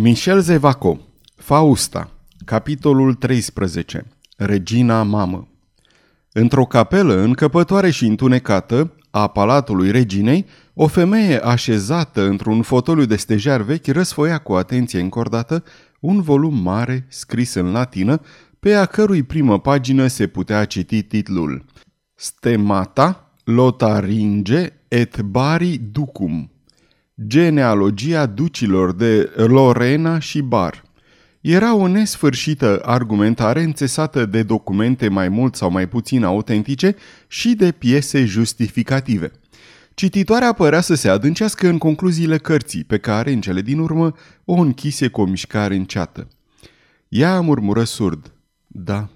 Michel Zevaco Fausta Capitolul 13 Regina Mamă. Într-o capelă încăpătoare și întunecată a palatului reginei, o femeie așezată într-un fotoliu de stejar vechi răsfoia cu atenție încordată un volum mare scris în latină, pe a cărui primă pagină se putea citi titlul Stemata Lotaringe et Bari Ducum Genealogia ducilor de Lorena și Bar. Era o nesfârșită argumentare înțesată de documente mai mult sau mai puțin autentice și de piese justificative. Cititoarea părea să se adâncească în concluziile cărții, pe care, în cele din urmă, o închise cu o mișcare înceată. Ea murmură surd. Da,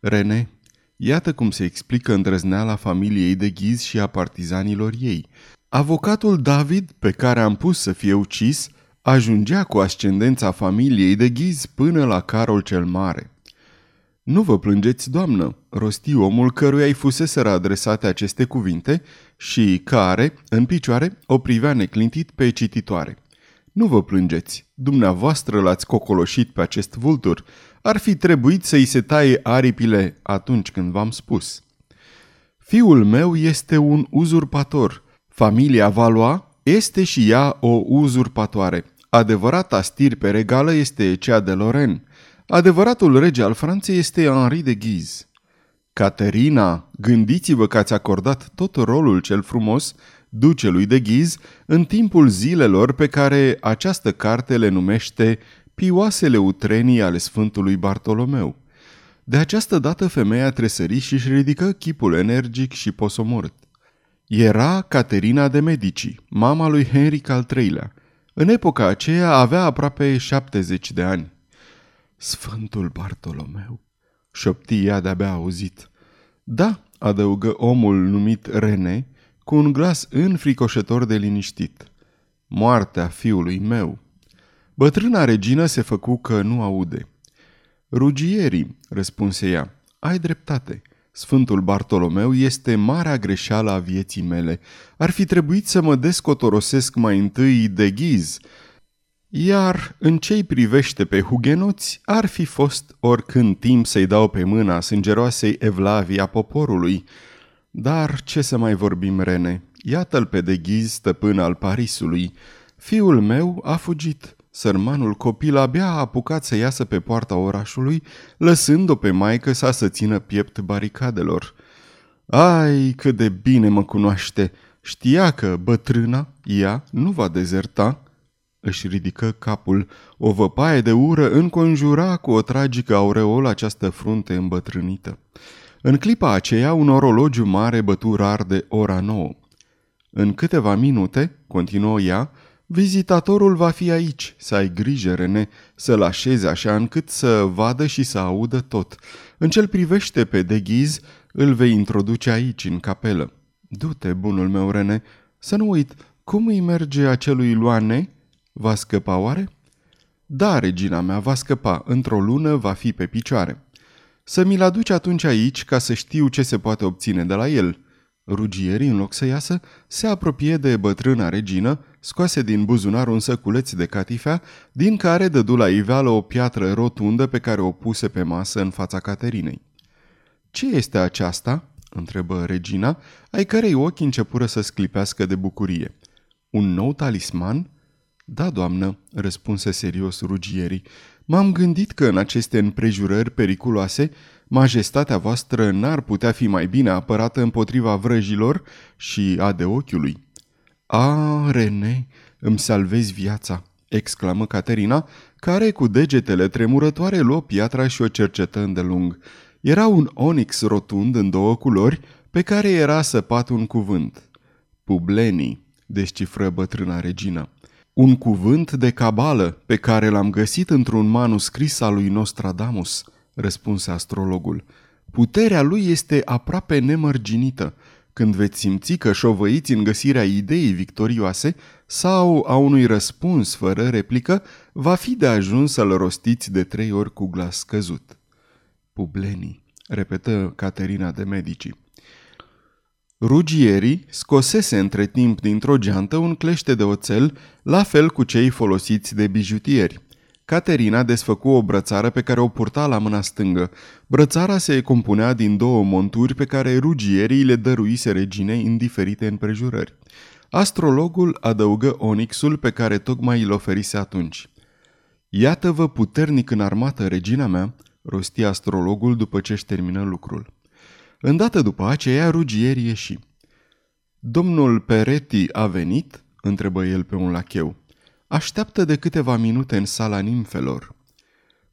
Rene, iată cum se explică îndrăzneala familiei de ghiz și a partizanilor ei – Avocatul David, pe care am pus să fie ucis, ajungea cu ascendența familiei de ghiz până la Carol cel Mare. Nu vă plângeți, doamnă, rosti omul căruia îi fuseseră adresate aceste cuvinte și care, în picioare, o privea neclintit pe cititoare. Nu vă plângeți, dumneavoastră l-ați cocoloșit pe acest vultur, ar fi trebuit să-i se taie aripile atunci când v-am spus. Fiul meu este un uzurpator – Familia Valois este și ea o uzurpatoare. Adevărata stirpe regală este cea de Lorraine. Adevăratul rege al Franței este Henri de Guise. Caterina, gândiți-vă că ați acordat tot rolul cel frumos ducelui de Ghiz în timpul zilelor pe care această carte le numește pioasele utrenii ale Sfântului Bartolomeu. De această dată femeia tresări și își ridică chipul energic și posomorât. Era Caterina de Medici, mama lui Henric al III-lea. În epoca aceea avea aproape 70 de ani. Sfântul Bartolomeu, șopti ea de-abia auzit. Da, adăugă omul numit Rene, cu un glas înfricoșător de liniștit. Moartea fiului meu. Bătrâna regină se făcu că nu aude. Rugierii, răspunse ea, ai dreptate. Sfântul Bartolomeu este marea greșeală a vieții mele. Ar fi trebuit să mă descotorosesc mai întâi de ghiz, iar în ce privește pe hugenoți, ar fi fost oricând timp să-i dau pe mâna sângeroasei Evlavia poporului. Dar ce să mai vorbim, Rene? Iată-l pe de ghiz stăpân al Parisului. Fiul meu a fugit. Sărmanul copil abia a apucat să iasă pe poarta orașului, lăsând-o pe maică sa să țină piept baricadelor. Ai, cât de bine mă cunoaște! Știa că bătrâna, ea, nu va dezerta. Își ridică capul. O văpaie de ură înconjura cu o tragică aureolă această frunte îmbătrânită. În clipa aceea, un orologiu mare bătu rar de ora nouă. În câteva minute, continuă ea, Vizitatorul va fi aici, să ai grijă, Rene, să-l așezi așa încât să vadă și să audă tot. În cel privește pe deghiz, îl vei introduce aici, în capelă. Du-te, bunul meu, Rene, să nu uit, cum îi merge acelui Luane? Va scăpa oare? Da, regina mea, va scăpa. Într-o lună va fi pe picioare. Să mi-l aduci atunci aici ca să știu ce se poate obține de la el. Rugierii, în loc să iasă, se apropie de bătrâna regină, scoase din buzunar un săculeț de catifea, din care dădu la iveală o piatră rotundă pe care o puse pe masă în fața Caterinei. Ce este aceasta?" întrebă regina, ai cărei ochi începură să sclipească de bucurie. Un nou talisman?" Da, doamnă," răspunse serios rugierii. M-am gândit că în aceste împrejurări periculoase majestatea voastră n-ar putea fi mai bine apărată împotriva vrăjilor și a de ochiului. A, Rene, îmi salvezi viața!" exclamă Caterina, care cu degetele tremurătoare luă piatra și o cercetă îndelung. Era un onix rotund în două culori, pe care era săpat un cuvânt. Publini, descifră bătrâna regină. Un cuvânt de cabală pe care l-am găsit într-un manuscris al lui Nostradamus – răspunse astrologul. Puterea lui este aproape nemărginită. Când veți simți că șovăiți în găsirea ideii victorioase sau a unui răspuns fără replică, va fi de ajuns să-l rostiți de trei ori cu glas scăzut. Publini, repetă Caterina de Medici. Rugierii scosese între timp dintr-o geantă un clește de oțel, la fel cu cei folosiți de bijutieri. Caterina desfăcu o brățară pe care o purta la mâna stângă. Brățara se compunea din două monturi pe care rugierii le dăruise reginei în diferite împrejurări. Astrologul adăugă onixul pe care tocmai îl oferise atunci. Iată-vă puternic în armată, regina mea, rosti astrologul după ce își termină lucrul. Îndată după aceea, rugierii ieși. Domnul Peretti a venit?" întrebă el pe un lacheu. Așteaptă de câteva minute în sala nimfelor.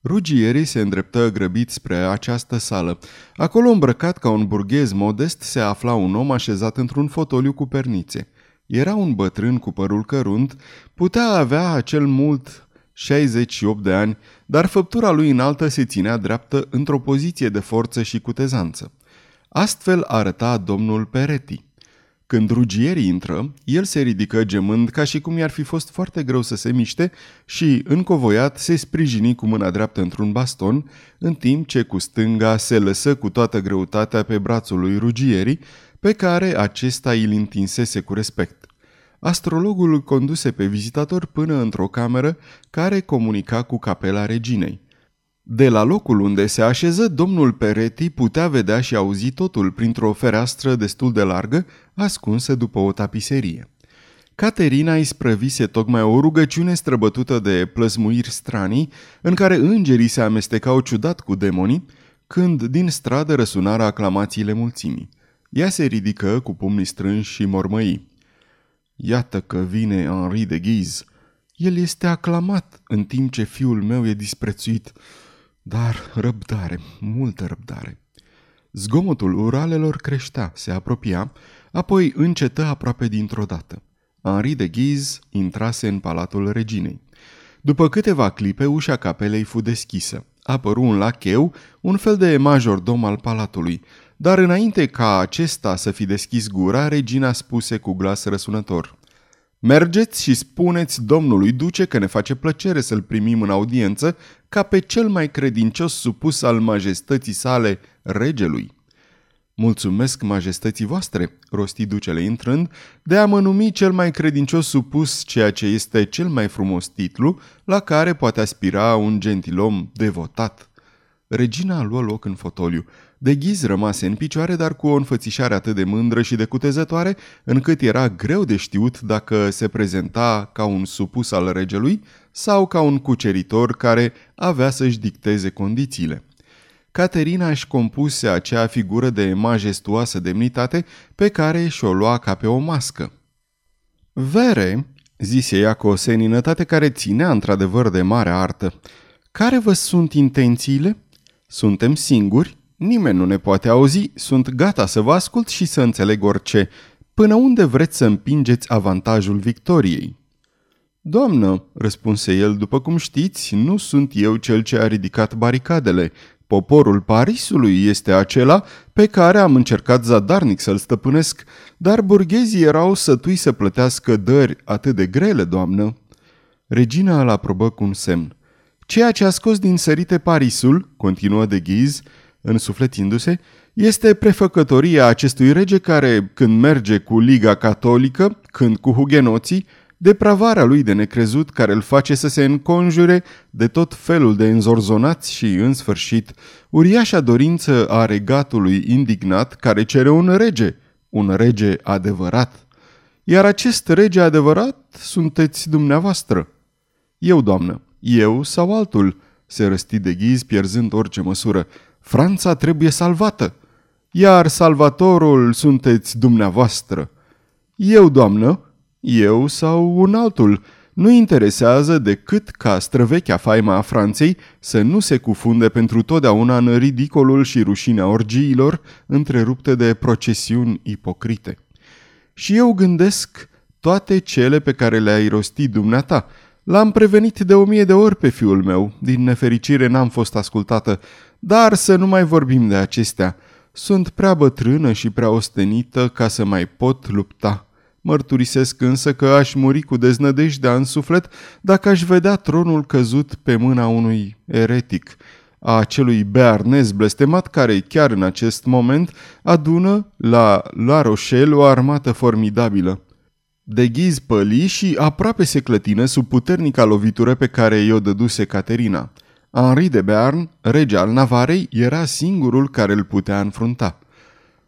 Rugierii se îndreptă grăbit spre această sală. Acolo îmbrăcat ca un burghez modest se afla un om așezat într-un fotoliu cu pernițe. Era un bătrân cu părul cărunt, putea avea acel mult 68 de ani, dar făptura lui înaltă se ținea dreaptă într-o poziție de forță și cutezanță. Astfel arăta domnul Peretti. Când rugierii intră, el se ridică gemând ca și cum i-ar fi fost foarte greu să se miște și, încovoiat, se sprijini cu mâna dreaptă într-un baston, în timp ce cu stânga se lăsă cu toată greutatea pe brațul lui rugierii, pe care acesta îl întinsese cu respect. Astrologul îl conduse pe vizitator până într-o cameră care comunica cu capela reginei. De la locul unde se așeză, domnul Peretti putea vedea și auzi totul printr-o fereastră destul de largă, ascunsă după o tapiserie. Caterina îi sprăvise tocmai o rugăciune străbătută de plăsmuiri stranii, în care îngerii se amestecau ciudat cu demonii, când din stradă răsunară aclamațiile mulțimii. Ea se ridică cu pumnii strânși și mormăi. Iată că vine Henri de Ghiz. El este aclamat în timp ce fiul meu e disprețuit. Dar răbdare, multă răbdare. Zgomotul uralelor creștea, se apropia, apoi încetă aproape dintr-o dată. Henri de Ghiz intrase în palatul reginei. După câteva clipe, ușa capelei fu deschisă. Apăru un lacheu, un fel de majordom al palatului, dar înainte ca acesta să fi deschis gura, regina spuse cu glas răsunător. Mergeți și spuneți domnului duce că ne face plăcere să-l primim în audiență ca pe cel mai credincios supus al majestății sale, regelui. Mulțumesc majestății voastre, rosti ducele intrând, de a mă numi cel mai credincios supus, ceea ce este cel mai frumos titlu la care poate aspira un gentilom devotat. Regina luă loc în fotoliu. De ghiz rămase în picioare, dar cu o înfățișare atât de mândră și de cutezătoare, încât era greu de știut dacă se prezenta ca un supus al regelui sau ca un cuceritor care avea să-și dicteze condițiile. Caterina își compuse acea figură de majestuoasă demnitate pe care și-o lua ca pe o mască. Vere, zise ea cu o seninătate care ținea într-adevăr de mare artă, care vă sunt intențiile? Suntem singuri, nimeni nu ne poate auzi, sunt gata să vă ascult și să înțeleg orice. Până unde vreți să împingeți avantajul victoriei? Doamnă, răspunse el, după cum știți, nu sunt eu cel ce a ridicat baricadele. Poporul Parisului este acela pe care am încercat zadarnic să-l stăpânesc, dar burghezii erau sătui să plătească dări atât de grele, doamnă. Regina îl aprobă cu un semn. Ceea ce a scos din sărite Parisul, continuă de ghiz, însufletindu-se, este prefăcătoria acestui rege care, când merge cu Liga Catolică, când cu hugenoții, depravarea lui de necrezut care îl face să se înconjure de tot felul de înzorzonați și, în sfârșit, uriașa dorință a regatului indignat care cere un rege, un rege adevărat. Iar acest rege adevărat sunteți dumneavoastră. Eu, doamnă, eu sau altul, se răsti de ghiz pierzând orice măsură. Franța trebuie salvată. Iar salvatorul sunteți dumneavoastră. Eu, doamnă, eu sau un altul, nu interesează decât ca străvechea faima a Franței să nu se cufunde pentru totdeauna în ridicolul și rușinea orgiilor întrerupte de procesiuni ipocrite. Și eu gândesc toate cele pe care le-ai rostit dumneata. L-am prevenit de o mie de ori pe fiul meu, din nefericire n-am fost ascultată, dar să nu mai vorbim de acestea. Sunt prea bătrână și prea ostenită ca să mai pot lupta. Mărturisesc însă că aș muri cu deznădejdea în suflet dacă aș vedea tronul căzut pe mâna unui eretic, a acelui bearnez blestemat care chiar în acest moment adună la La Rochelle o armată formidabilă. De ghiz păli și aproape se clătină sub puternica lovitură pe care i-o dăduse Caterina. Henri de Bern, rege al Navarei, era singurul care îl putea înfrunta.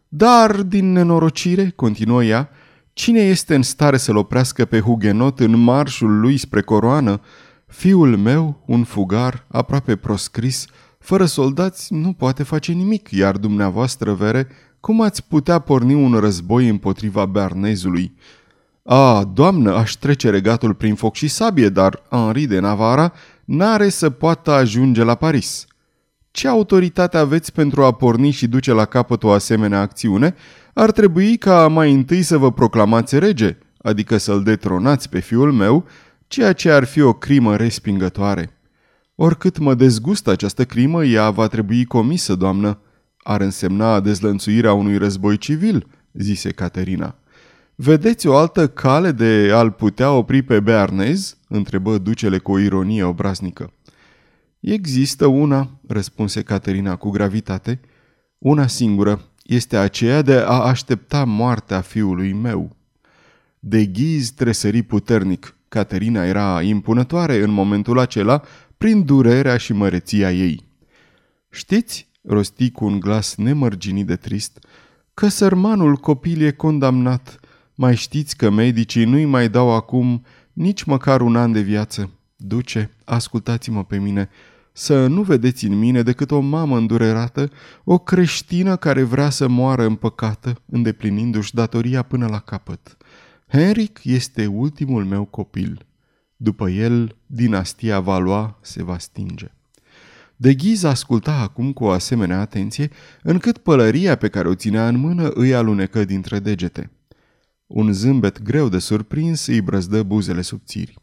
Dar, din nenorocire, continuă ea, cine este în stare să-l oprească pe hugenot în marșul lui spre coroană? Fiul meu, un fugar, aproape proscris, fără soldați nu poate face nimic, iar dumneavoastră, vere, cum ați putea porni un război împotriva Bernezului? A, doamnă, aș trece regatul prin foc și sabie, dar Henri de Navara n-are să poată ajunge la Paris. Ce autoritate aveți pentru a porni și duce la capăt o asemenea acțiune? Ar trebui ca mai întâi să vă proclamați rege, adică să-l detronați pe fiul meu, ceea ce ar fi o crimă respingătoare. Oricât mă dezgustă această crimă, ea va trebui comisă, doamnă. Ar însemna dezlănțuirea unui război civil, zise Caterina. Vedeți o altă cale de a-l putea opri pe Bearnez? întrebă ducele cu o ironie obraznică. Există una, răspunse Caterina cu gravitate, una singură, este aceea de a aștepta moartea fiului meu. De ghiz tresări puternic. Caterina era impunătoare în momentul acela prin durerea și măreția ei. Știți, rosti cu un glas nemărginit de trist, că sărmanul copil e condamnat. Mai știți că medicii nu-i mai dau acum nici măcar un an de viață. Duce, ascultați-mă pe mine, să nu vedeți în mine decât o mamă îndurerată, o creștină care vrea să moară împăcată, îndeplinindu-și datoria până la capăt. Henric este ultimul meu copil. După el, dinastia Valois se va stinge. De ghiz asculta acum cu o asemenea atenție, încât pălăria pe care o ținea în mână îi alunecă dintre degete. Un zâmbet greu de surprins îi brăzdă buzele subțiri.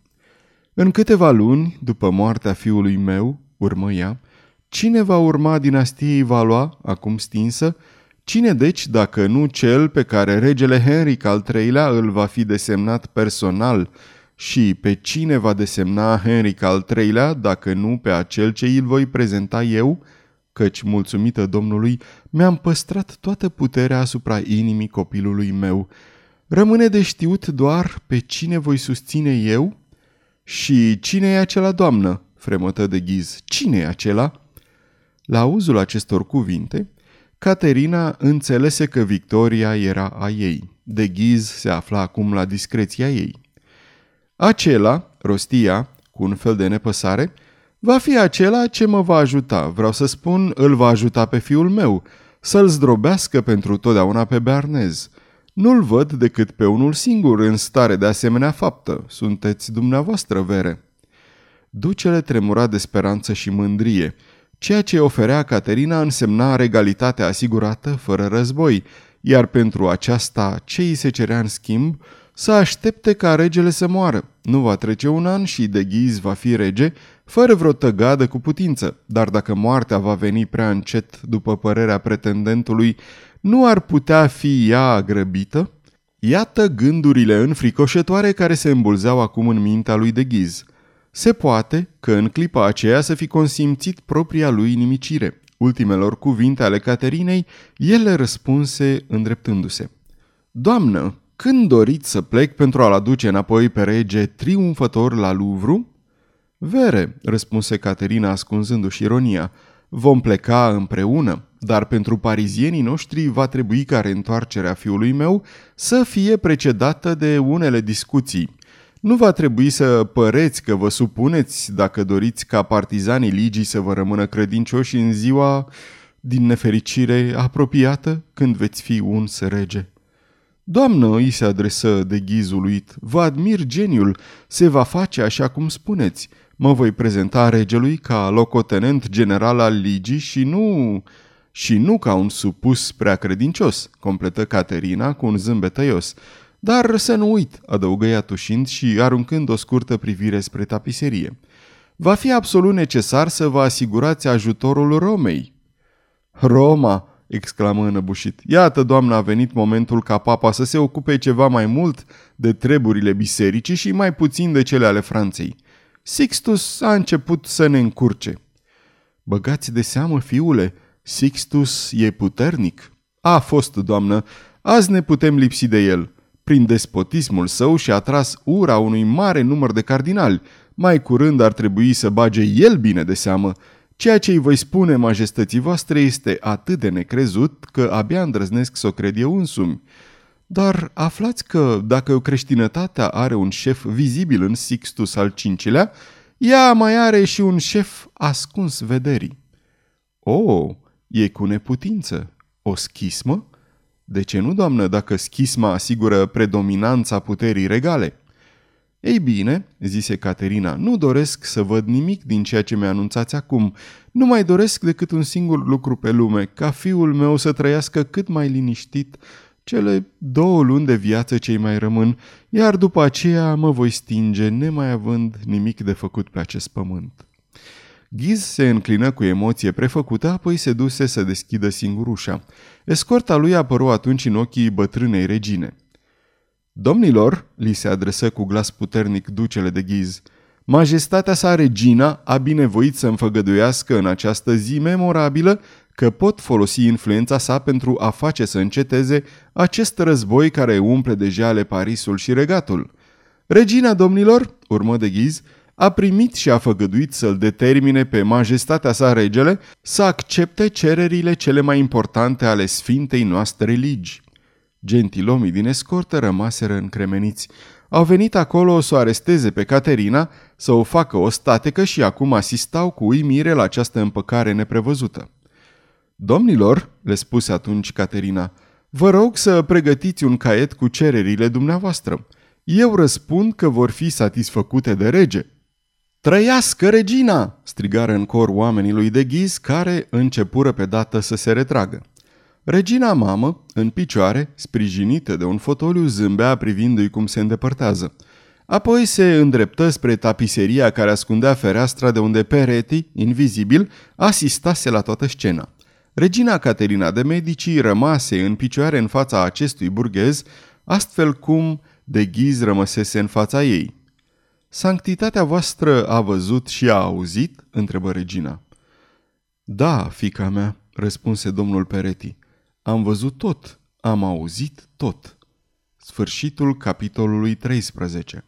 În câteva luni, după moartea fiului meu, urmă ea, cine va urma dinastiei Valois, acum stinsă, cine deci, dacă nu cel pe care regele Henric al III-lea îl va fi desemnat personal? Și pe cine va desemna Henric al III-lea, dacă nu pe acel ce îl voi prezenta eu, căci, mulțumită Domnului, mi-am păstrat toată puterea asupra inimii copilului meu. Rămâne de știut doar pe cine voi susține eu și cine e acela doamnă, fremătă de ghiz. Cine e acela? La auzul acestor cuvinte, Caterina înțelese că victoria era a ei. De ghiz se afla acum la discreția ei. Acela, rostia, cu un fel de nepăsare, va fi acela ce mă va ajuta. Vreau să spun, îl va ajuta pe fiul meu, să-l zdrobească pentru totdeauna pe Bernez. Nu-l văd decât pe unul singur în stare de asemenea faptă. Sunteți dumneavoastră, vere. Ducele tremura de speranță și mândrie. Ceea ce oferea Caterina însemna regalitatea asigurată, fără război, iar pentru aceasta ce îi se cerea în schimb, să aștepte ca regele să moară. Nu va trece un an și de ghiz va fi rege, fără vreo tăgadă cu putință, dar dacă moartea va veni prea încet, după părerea pretendentului, nu ar putea fi ea grăbită? Iată gândurile înfricoșătoare care se îmbulzeau acum în mintea lui de ghiz. Se poate că în clipa aceea să fi consimțit propria lui nimicire. Ultimelor cuvinte ale Caterinei, el le răspunse îndreptându-se. Doamnă, când doriți să plec pentru a-l aduce înapoi pe rege triumfător la Louvre? Vere, răspunse Caterina ascunzându-și ironia, vom pleca împreună, dar pentru parizienii noștri va trebui ca reîntoarcerea fiului meu să fie precedată de unele discuții. Nu va trebui să păreți că vă supuneți dacă doriți ca partizanii ligii să vă rămână credincioși în ziua, din nefericire, apropiată, când veți fi un rege. Doamnă, îi se adresă de ghizuluit, vă admir geniul, se va face așa cum spuneți. Mă voi prezenta regelui ca locotenent general al ligii și nu... și nu ca un supus prea credincios, completă Caterina cu un zâmbet tăios. Dar să nu uit, adăugă ea tușind și aruncând o scurtă privire spre tapiserie. Va fi absolut necesar să vă asigurați ajutorul Romei. Roma, exclamă înăbușit. Iată, doamna, a venit momentul ca papa să se ocupe ceva mai mult de treburile bisericii și mai puțin de cele ale Franței. Sixtus a început să ne încurce. Băgați de seamă, fiule, Sixtus e puternic. A fost, doamnă, azi ne putem lipsi de el. Prin despotismul său și-a tras ura unui mare număr de cardinali. Mai curând ar trebui să bage el bine de seamă. Ceea ce îi voi spune majestății voastre este atât de necrezut că abia îndrăznesc să o cred eu însumi. Dar aflați că dacă creștinătatea are un șef vizibil în Sixtus al V-lea, ea mai are și un șef ascuns vederii. O, oh, e cu neputință. O schismă? De ce nu, doamnă, dacă schisma asigură predominanța puterii regale? Ei bine, zise Caterina, nu doresc să văd nimic din ceea ce mi anunțați acum. Nu mai doresc decât un singur lucru pe lume, ca fiul meu să trăiască cât mai liniștit cele două luni de viață cei mai rămân, iar după aceea mă voi stinge, nemai având nimic de făcut pe acest pământ. Ghiz se înclină cu emoție prefăcută, apoi se duse să deschidă singur ușa. Escorta lui apăru atunci în ochii bătrânei regine. Domnilor, li se adresă cu glas puternic ducele de Ghiz, Majestatea sa regina a binevoit să înfăgăduiască în această zi memorabilă că pot folosi influența sa pentru a face să înceteze acest război care umple deja ale Parisul și regatul. Regina domnilor, urmă de ghiz, a primit și a făgăduit să-l determine pe majestatea sa regele să accepte cererile cele mai importante ale sfintei noastre ligi. Gentilomii din escortă rămaseră încremeniți. Au venit acolo să o aresteze pe Caterina, să o facă o statecă și acum asistau cu uimire la această împăcare neprevăzută. Domnilor, le spuse atunci Caterina, vă rog să pregătiți un caiet cu cererile dumneavoastră. Eu răspund că vor fi satisfăcute de rege. Trăiască regina! strigară în cor oamenii lui de ghiz care începură pe dată să se retragă. Regina mamă, în picioare, sprijinită de un fotoliu, zâmbea privindu-i cum se îndepărtează. Apoi se îndreptă spre tapiseria care ascundea fereastra de unde Peretti, invizibil, asistase la toată scena. Regina Caterina de Medici rămase în picioare în fața acestui burghez, astfel cum de ghiz rămăsese în fața ei. Sanctitatea voastră a văzut și a auzit?" întrebă regina. Da, fica mea," răspunse domnul Pereti. Am văzut tot, am auzit tot. Sfârșitul capitolului 13